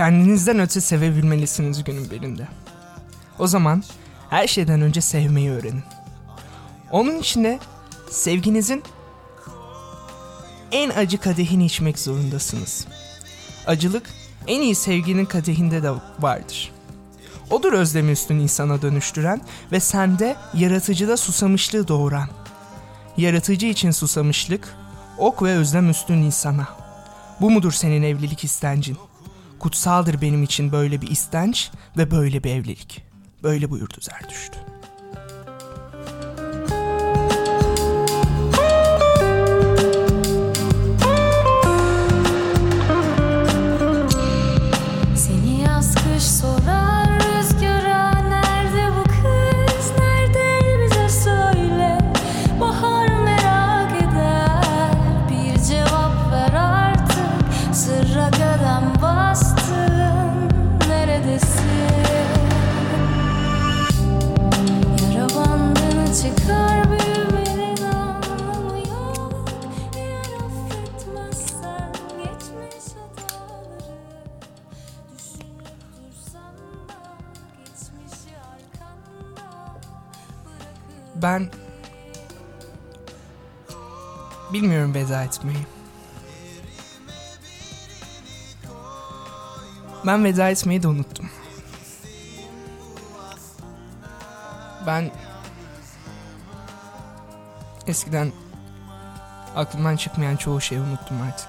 kendinizden öte sevebilmelisiniz günün birinde. O zaman her şeyden önce sevmeyi öğrenin. Onun içinde sevginizin en acı kadehini içmek zorundasınız. Acılık en iyi sevginin kadehinde de vardır. Odur özlemi üstün insana dönüştüren ve sende yaratıcıda susamışlığı doğuran. Yaratıcı için susamışlık, ok ve özlem üstün insana. Bu mudur senin evlilik istencin? Kutsaldır benim için böyle bir istenç ve böyle bir evlilik. Böyle buyurdu Zerdüşt. Ben bilmiyorum veda etmeyi. Ben veda etmeyi de unuttum. Ben eskiden aklımdan çıkmayan çoğu şeyi unuttum artık.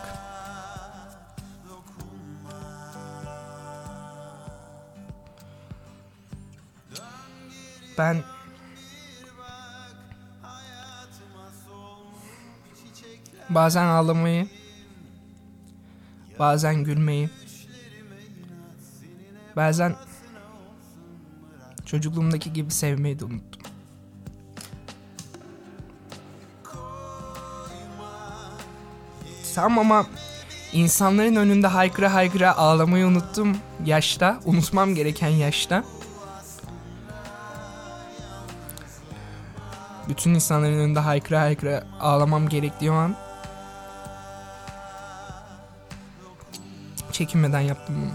Ben bazen ağlamayı, bazen gülmeyi, bazen çocukluğumdaki gibi sevmeyi de unuttum. Tamam ama insanların önünde haykıra haykıra ağlamayı unuttum yaşta, unutmam gereken yaşta. Bütün insanların önünde haykıra haykıra ağlamam gerektiği an çekinmeden yaptım bunu.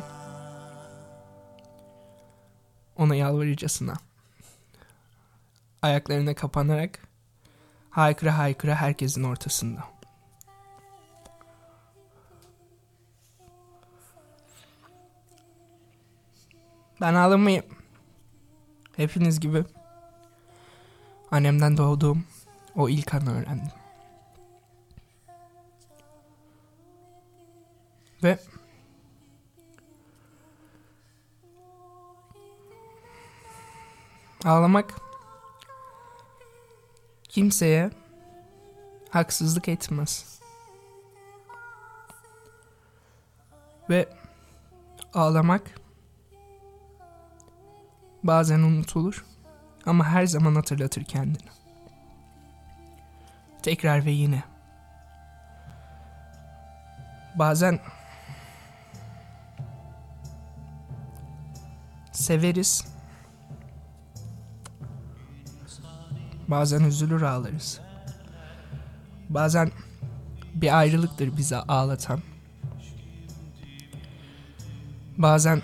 Ona yalvarıcasına. Ayaklarına kapanarak haykıra haykıra herkesin ortasında. Ben ağlamayı hepiniz gibi annemden doğduğum o ilk an öğrendim. Ve ağlamak kimseye haksızlık etmez. Ve ağlamak bazen unutulur ama her zaman hatırlatır kendini. Tekrar ve yine. Bazen severiz. Bazen üzülür ağlarız. Bazen bir ayrılıktır bizi ağlatan. Bazen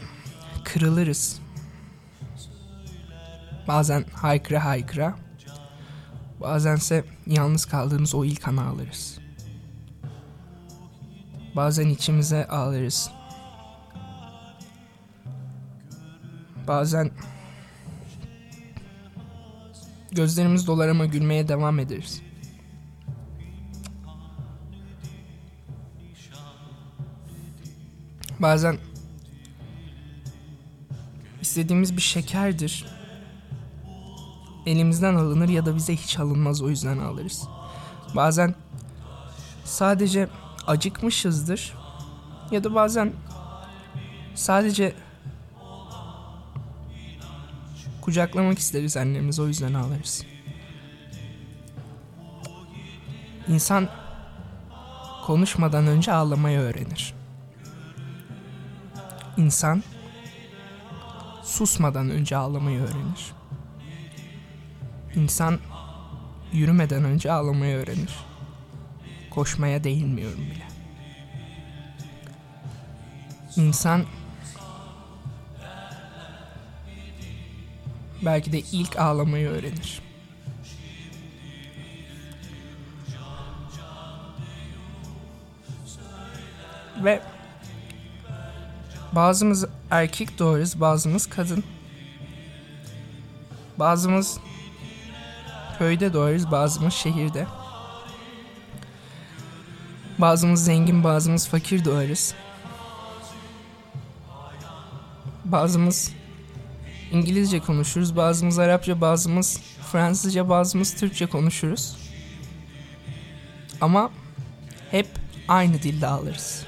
kırılırız. Bazen haykıra haykıra. Bazense yalnız kaldığımız o ilk an ağlarız. Bazen içimize ağlarız. Bazen gözlerimiz dolar ama gülmeye devam ederiz. Bazen istediğimiz bir şekerdir. Elimizden alınır ya da bize hiç alınmaz o yüzden alırız. Bazen sadece acıkmışızdır ya da bazen sadece kucaklamak isteriz annemizi o yüzden ağlarız. İnsan konuşmadan önce ağlamayı öğrenir. İnsan susmadan önce ağlamayı öğrenir. İnsan yürümeden önce ağlamayı öğrenir. Koşmaya değinmiyorum bile. İnsan belki de ilk ağlamayı öğrenir. Ve bazımız erkek doğarız, bazımız kadın. Bazımız köyde doğarız, bazımız şehirde. Bazımız zengin, bazımız fakir doğarız. Bazımız İngilizce konuşuruz, bazımız Arapça, bazımız Fransızca, bazımız Türkçe konuşuruz. Ama hep aynı dilde ağlarız.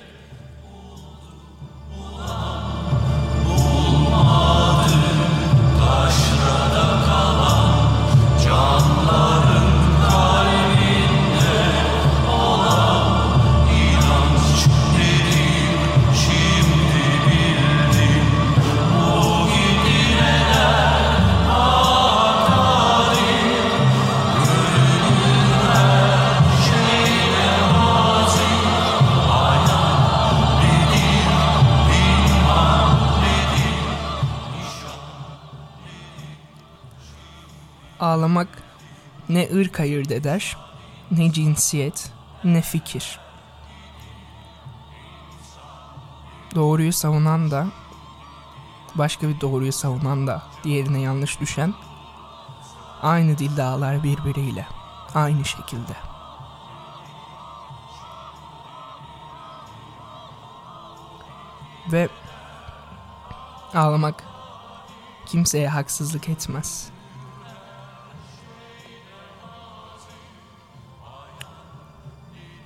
Ne ırk ayırt eder, ne cinsiyet, ne fikir. Doğruyu savunan da, başka bir doğruyu savunan da, diğerine yanlış düşen, aynı dilde ağlar birbiriyle, aynı şekilde. Ve ağlamak kimseye haksızlık etmez.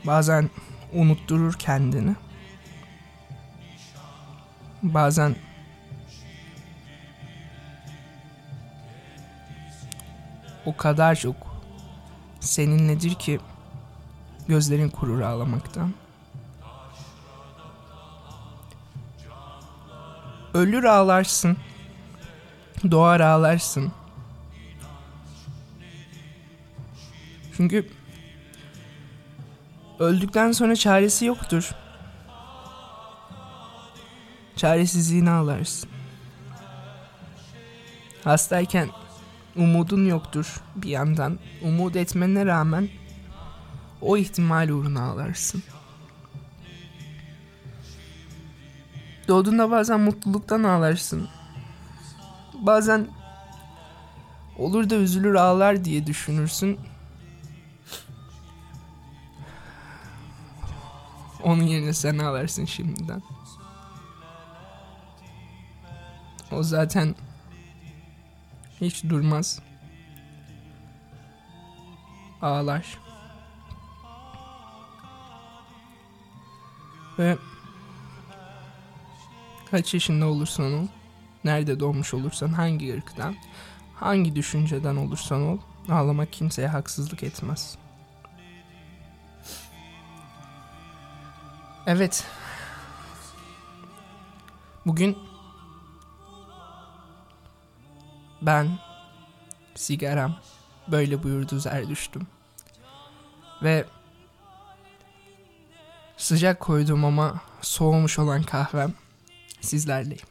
Bazen unutturur kendini. Bazen o kadar çok seninledir ki gözlerin kurur ağlamaktan. Ölür ağlarsın. Doğar ağlarsın. Çünkü öldükten sonra çaresi yoktur. Çaresizliğini ağlarsın. Hastayken umudun yoktur bir yandan. Umut etmene rağmen o ihtimal uğruna ağlarsın. Doğduğunda bazen mutluluktan ağlarsın. Bazen olur da üzülür ağlar diye düşünürsün. Onun yerine sen ağlarsın şimdiden. O zaten hiç durmaz. Ağlar. Ve kaç yaşında olursan ol, nerede doğmuş olursan, hangi ırktan, hangi düşünceden olursan ol, ağlamak kimseye haksızlık etmez. Evet. Bugün ben sigaram böyle buyurdu Zerdüştüm. Ve sıcak koydum ama soğumuş olan kahvem sizlerleyim.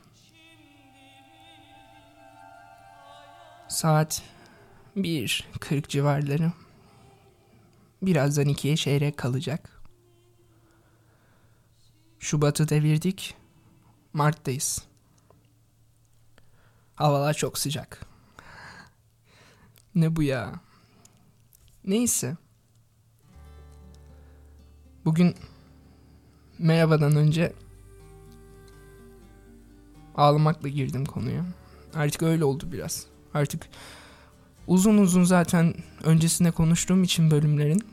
Saat 1.40 civarları. Birazdan ikiye çeyrek kalacak. Şubat'ı devirdik. Mart'tayız. Havalar çok sıcak. Ne bu ya? Neyse. Bugün merhabadan önce ağlamakla girdim konuya. Artık öyle oldu biraz. Artık uzun uzun zaten öncesinde konuştuğum için bölümlerin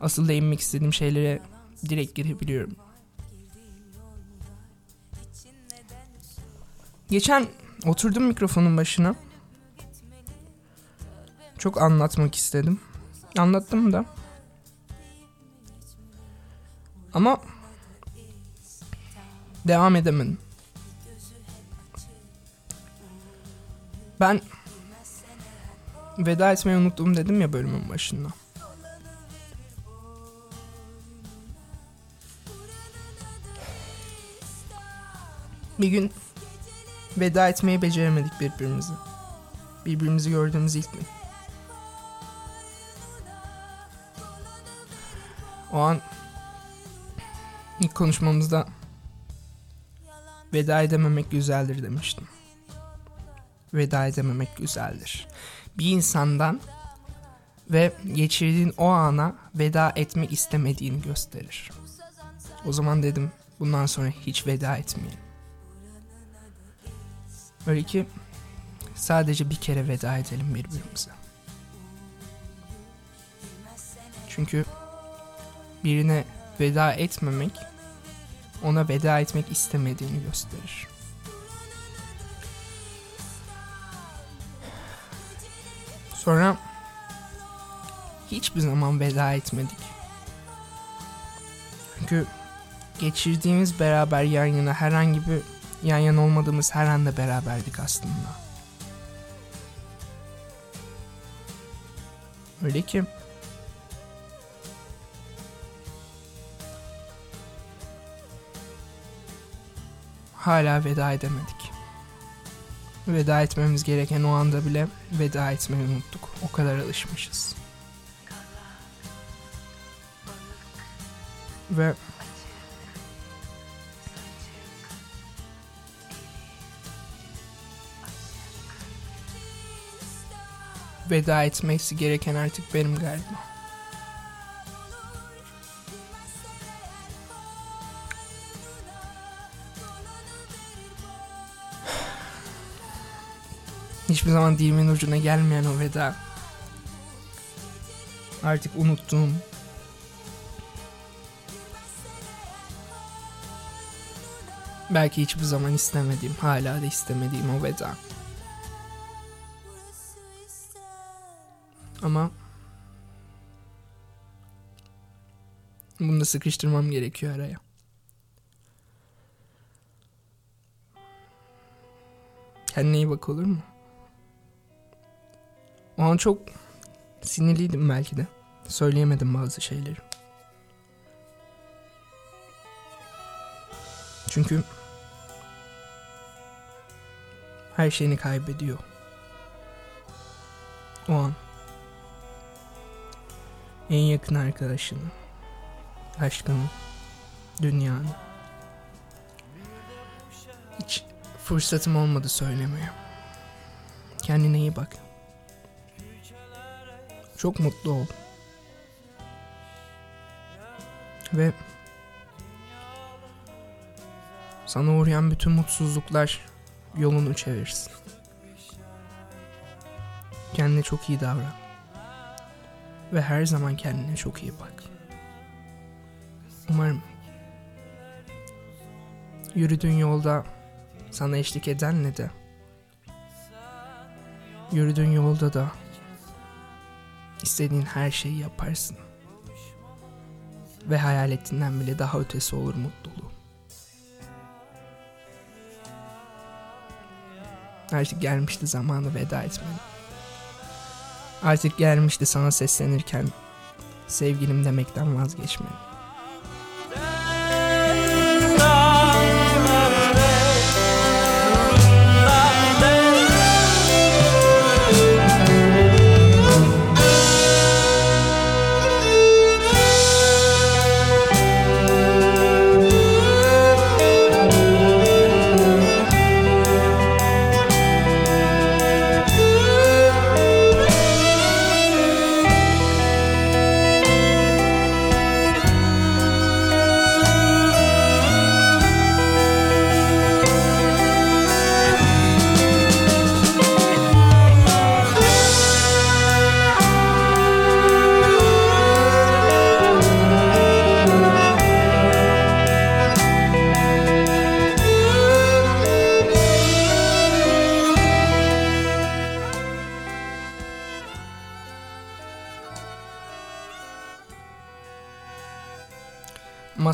asıl değinmek istediğim şeylere direkt girebiliyorum. Geçen oturdum mikrofonun başına. Çok anlatmak istedim. Anlattım da. Ama devam edemedim. Ben veda etmeyi unuttum dedim ya bölümün başında. Bir gün veda etmeyi beceremedik birbirimizi. Birbirimizi gördüğümüz ilk gün. O an ilk konuşmamızda veda edememek güzeldir demiştim. Veda edememek güzeldir. Bir insandan ve geçirdiğin o ana veda etmek istemediğini gösterir. O zaman dedim bundan sonra hiç veda etmeyelim. Öyle ki sadece bir kere veda edelim birbirimize. Çünkü birine veda etmemek ona veda etmek istemediğini gösterir. Sonra hiçbir zaman veda etmedik. Çünkü geçirdiğimiz beraber yan yana herhangi bir yan yana olmadığımız her anda beraberdik aslında. Öyle ki hala veda edemedik. Veda etmemiz gereken o anda bile veda etmeyi unuttuk. O kadar alışmışız. Ve veda etmesi gereken artık benim galiba. Hiçbir zaman dilimin ucuna gelmeyen o veda. Artık unuttuğum. Belki hiçbir zaman istemediğim, hala da istemediğim o veda. Ama bunu da sıkıştırmam gerekiyor araya. Kendine iyi bak olur mu? O an çok sinirliydim belki de. Söyleyemedim bazı şeyleri. Çünkü her şeyini kaybediyor. O an en yakın arkadaşını, aşkını, dünyanı. Hiç fırsatım olmadı söylemeye. Kendine iyi bak. Çok mutlu ol. Ve sana uğrayan bütün mutsuzluklar yolunu çevirsin. Kendine çok iyi davran. Ve her zaman kendine çok iyi bak. Umarım yürüdüğün yolda sana eşlik edenle de yürüdüğün yolda da istediğin her şeyi yaparsın. Ve hayal ettiğinden bile daha ötesi olur mutluluğu. Artık gelmişti zamanı veda etmenin. Artık gelmişti sana seslenirken sevgilim demekten vazgeçmenin.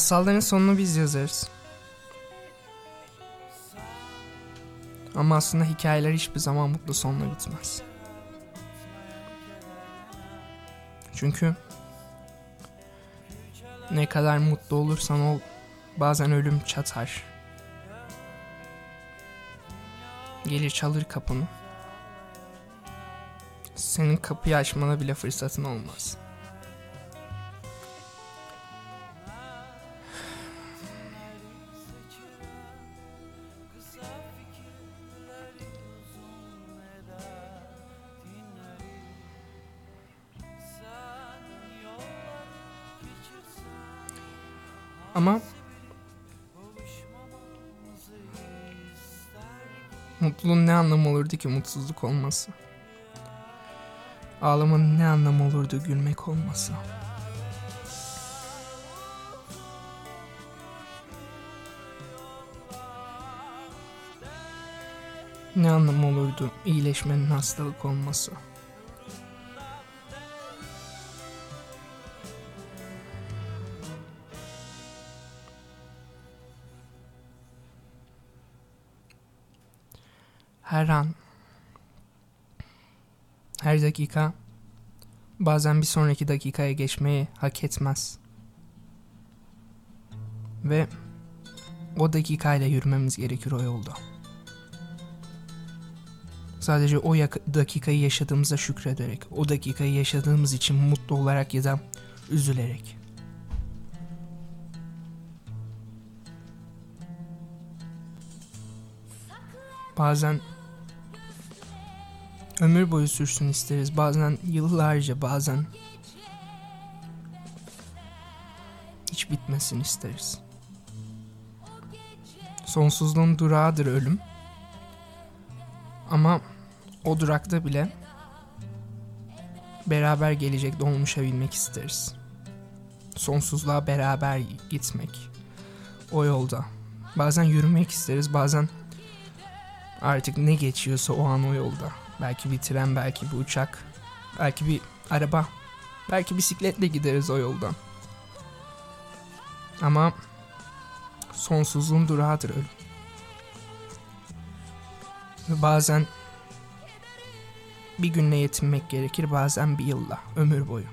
Masalların sonunu biz yazarız. Ama aslında hikayeler hiçbir zaman mutlu sonla bitmez. Çünkü ne kadar mutlu olursan ol bazen ölüm çatar. gelir çalır kapını. Senin kapıyı açmana bile fırsatın olmaz. Olurdu ki mutsuzluk olması? Ağlamanın ne anlamı olurdu gülmek olmasa? Ne anlamı olurdu iyileşmenin hastalık olması? Her an, her dakika bazen bir sonraki dakikaya geçmeyi hak etmez. Ve o dakikayla yürümemiz gerekir o yolda. Sadece o dakikayı yaşadığımıza şükrederek, o dakikayı yaşadığımız için mutlu olarak ya da üzülerek. Bazen ömür boyu sürsün isteriz. Bazen yıllarca, bazen hiç bitmesin isteriz. Sonsuzluğun durağıdır ölüm. Ama o durakta bile beraber gelecek dolmuşa binmek isteriz. Sonsuzluğa beraber gitmek. O yolda. Bazen yürümek isteriz, bazen artık ne geçiyorsa o an o yolda. Belki bir tren, belki bir uçak, belki bir araba, belki bisikletle gideriz o yoldan. Ama sonsuzluğun durağıdır ölüm. Bazen bir günle yetinmek gerekir, bazen bir yılla, ömür boyu.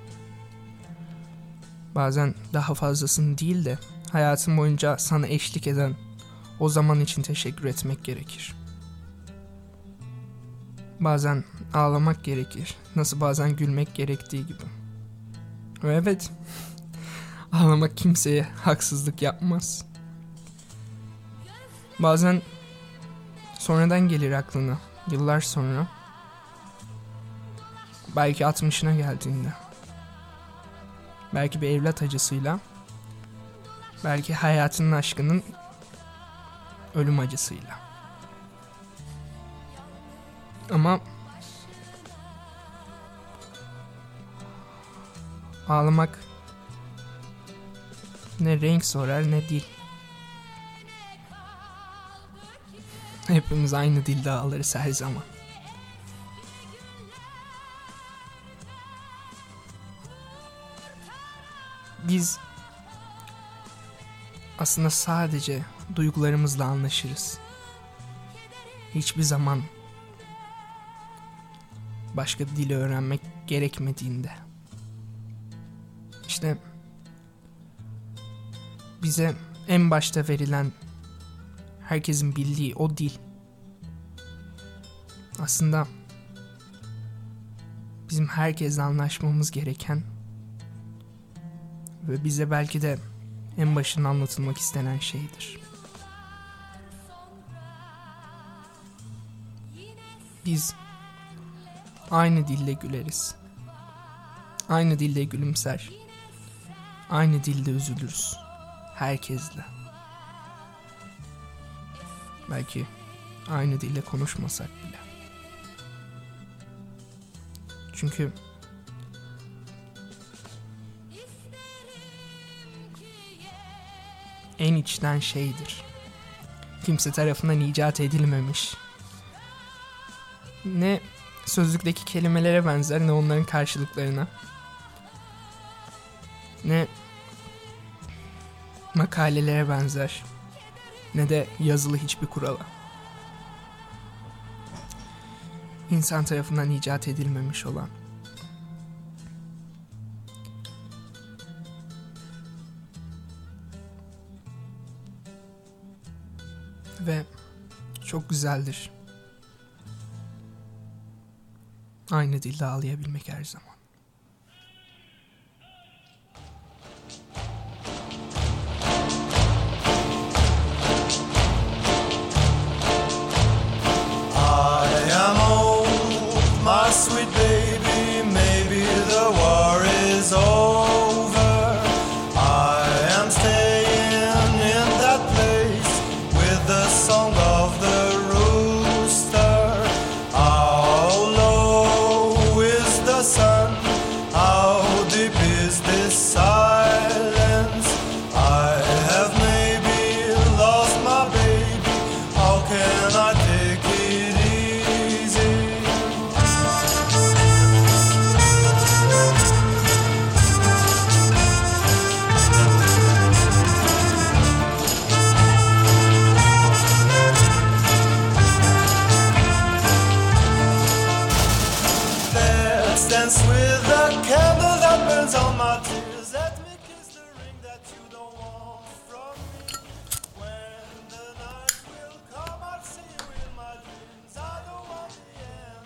Bazen daha fazlasını değil de hayatın boyunca sana eşlik eden o zaman için teşekkür etmek gerekir. Bazen ağlamak gerekir. Nasıl bazen gülmek gerektiği gibi. Ve evet, ağlamak kimseye haksızlık yapmaz. Bazen sonradan gelir aklına, yıllar sonra. Belki 60'ına geldiğinde. Belki bir evlat acısıyla. Belki hayatının aşkının ölüm acısıyla. Ama ağlamak ne renk sorar ne dil. Hepimiz aynı dilde ağlarız her zaman. Biz aslında sadece duygularımızla anlaşırız. Hiçbir zaman başka dili öğrenmek gerekmediğinde. İşte bize en başta verilen herkesin bildiği o dil. Aslında bizim herkesle anlaşmamız gereken ve bize belki de en başında anlatılmak istenen şeydir. Biz aynı dille güleriz. Aynı dilde gülümser. Aynı dilde üzülürüz. Herkesle. Belki aynı dilde konuşmasak bile. Çünkü en içten şeydir. Kimse tarafından icat edilmemiş. Ne sözlükteki kelimelere benzer ne onların karşılıklarına. Ne makalelere benzer ne de yazılı hiçbir kurala. İnsan tarafından icat edilmemiş olan. Ve çok güzeldir. Aynı dilde ağlayabilmek her zaman.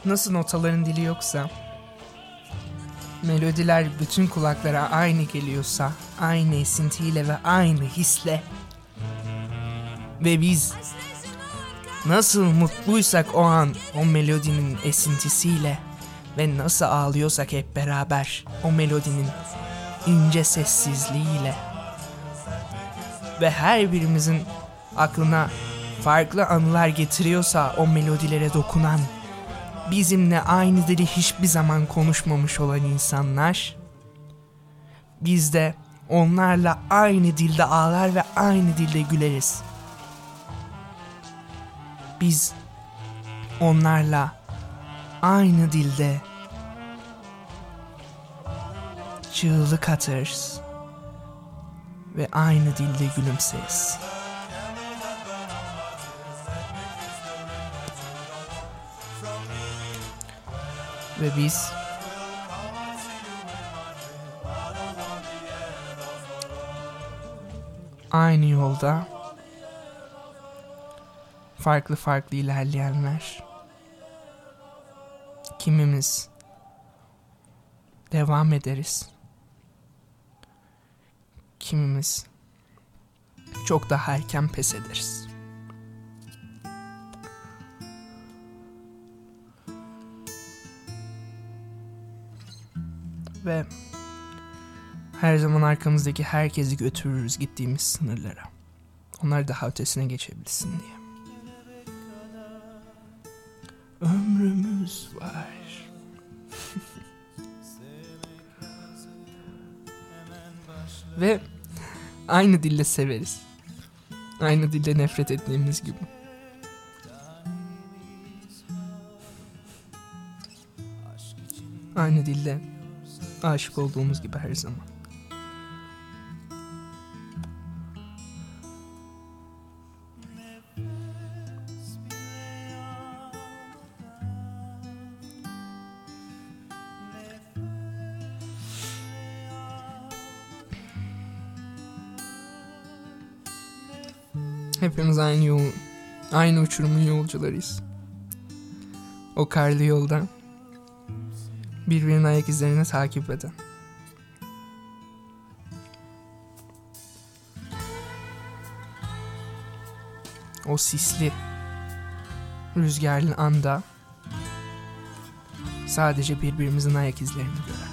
Nasıl notaların dili yoksa, melodiler bütün kulaklara aynı geliyorsa, aynı esintiyle ve aynı hisle. Ve biz nasıl mutluysak o an o melodinin esintisiyle ve nasıl ağlıyorsak hep beraber o melodinin ince sessizliğiyle ve her birimizin aklına farklı anılar getiriyorsa o melodilere dokunan bizimle aynı dili hiçbir zaman konuşmamış olan insanlar biz de onlarla aynı dilde ağlar ve aynı dilde güleriz. Biz onlarla aynı dilde çığlık atarız ve aynı dilde gülümseriz. Ve biz aynı yolda farklı farklı ilerleyenler kimimiz devam ederiz. Kimimiz çok daha erken pes ederiz. Ve her zaman arkamızdaki herkesi götürürüz gittiğimiz sınırlara. Onlar daha ötesine geçebilsin diye. Ömrümüz var. Ve aynı dille severiz. Aynı dilde nefret ettiğimiz gibi. Aynı dilde aşık olduğumuz gibi her zaman. Hepimiz aynı yol, aynı uçurumun yolcularıyız. O karlı yolda birbirinin ayak izlerini takip eden. O sisli, rüzgarlı anda sadece birbirimizin ayak izlerini gören.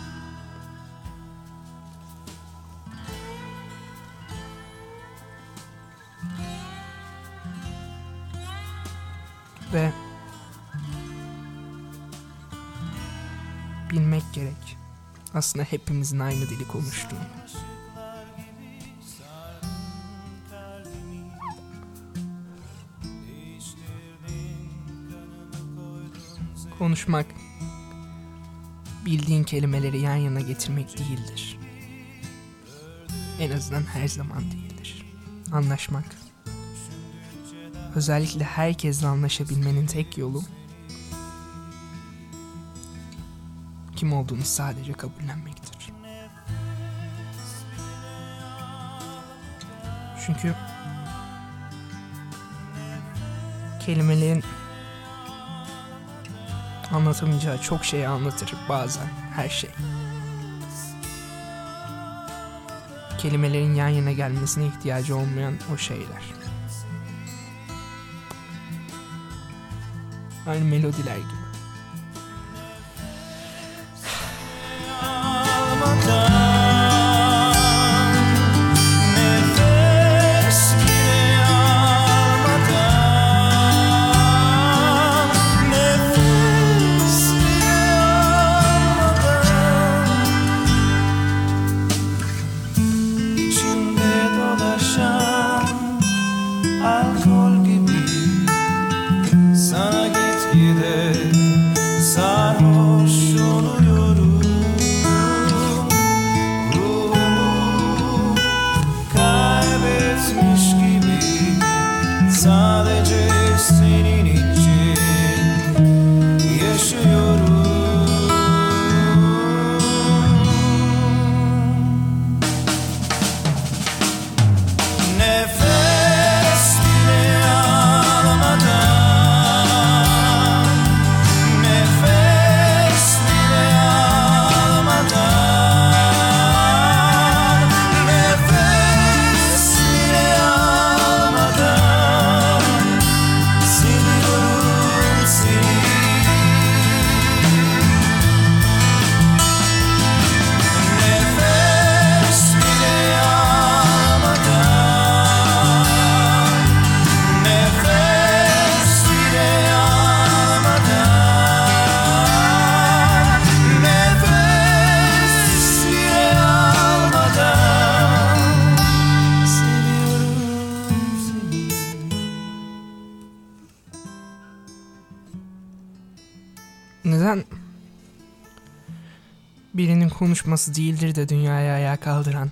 Ve bilmek gerek. Aslında hepimizin aynı dili konuştuğunu. Konuşmak bildiğin kelimeleri yan yana getirmek değildir. En azından her zaman değildir. Anlaşmak. Özellikle herkesle anlaşabilmenin tek yolu kim olduğunu sadece kabullenmektir. Çünkü kelimelerin anlatamayacağı çok şeyi anlatır bazen her şey. Kelimelerin yan yana gelmesine ihtiyacı olmayan o şeyler. Aynı melodiler gibi. Konuşması değildir de dünyaya ayağa kaldıran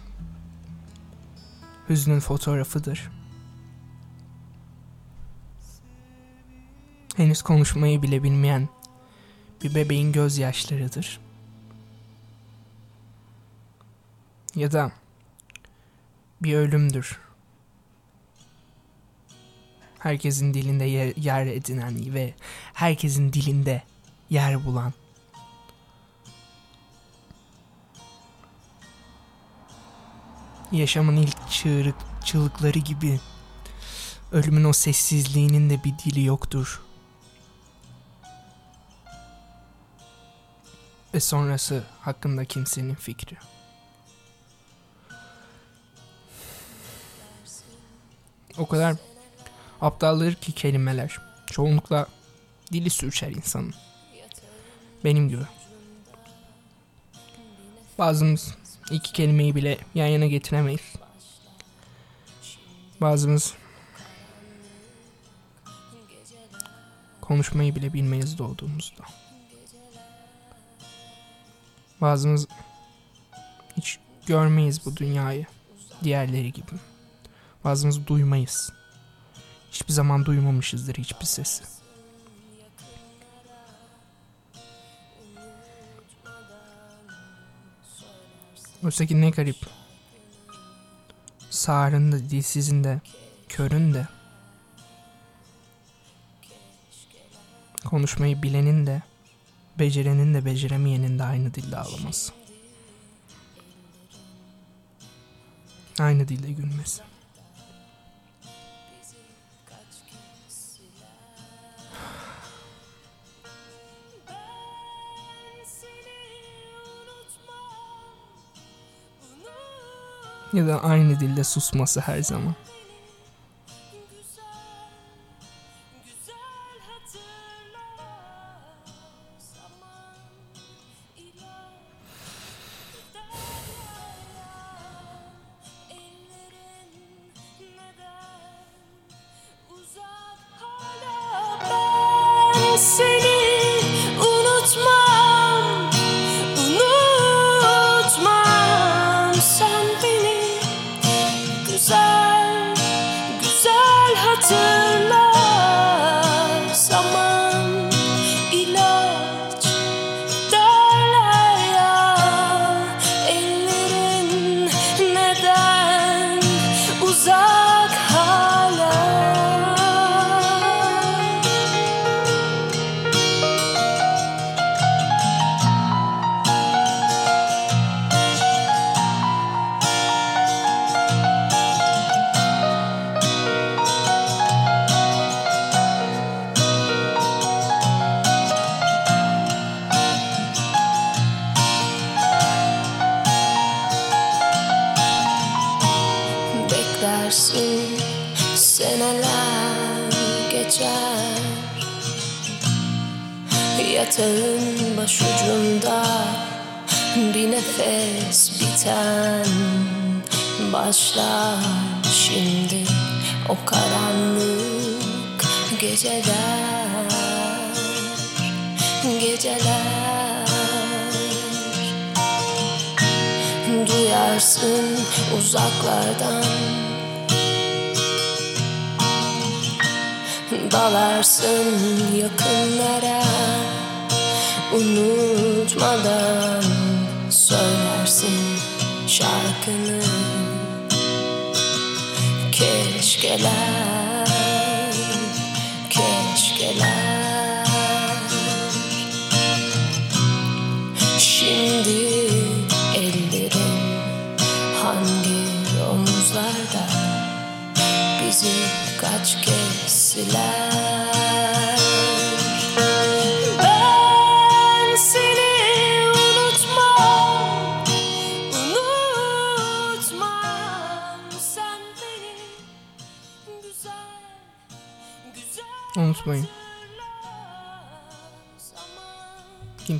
hüznün fotoğrafıdır. Henüz konuşmayı bile bilmeyen bir bebeğin gözyaşlarıdır. Ya da bir ölümdür. Herkesin dilinde yer, edinen ve herkesin dilinde yer bulan. Yaşamın ilk çığırık, çığlıkları gibi ölümün o sessizliğinin de bir dili yoktur. Ve sonrası hakkında kimsenin fikri. O kadar aptaldır ki kelimeler. Çoğunlukla dili sürçer insanın. Benim gibi. Bazımız iki kelimeyi bile yan yana getiremeyiz. Bazımız konuşmayı bile bilmeyiz doğduğumuzda. Bazımız hiç görmeyiz bu dünyayı diğerleri gibi. Bazımız duymayız. Hiçbir zaman duymamışızdır hiçbir sesi. Oysa ki ne garip. Sağırın da, dilsizin de, körün de, konuşmayı bilenin de, becerenin de, beceremeyenin de aynı dilde ağlaması. Aynı dilde gülmesi. Ya da aynı dilde susması her zaman. Ben Seneler geçer. Yatağın başucunda Bir nefes biten Başlar. Şimdi o karanlık geceler Geceler. Duyarsın uzaklardan. Dalarsın yakınlara. Unutmadan söylersin şarkını. Keşkeler keşkeler. Şimdi ellerin hangi omuzlarda? Bizi kaç kez siler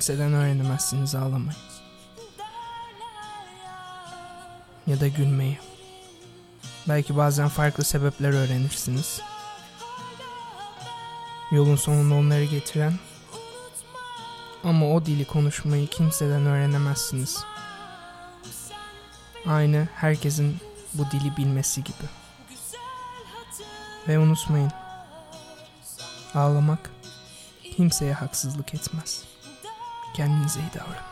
Kimseden öğrenemezsiniz ağlamayı. Ya da gülmeyi. Belki bazen farklı sebepler öğrenirsiniz. Yolun sonunda onları getiren ama o dili konuşmayı kimseden öğrenemezsiniz. Aynı herkesin bu dili bilmesi gibi. Ve unutmayın. Ağlamak kimseye haksızlık etmez. Kendinize iyi davranın.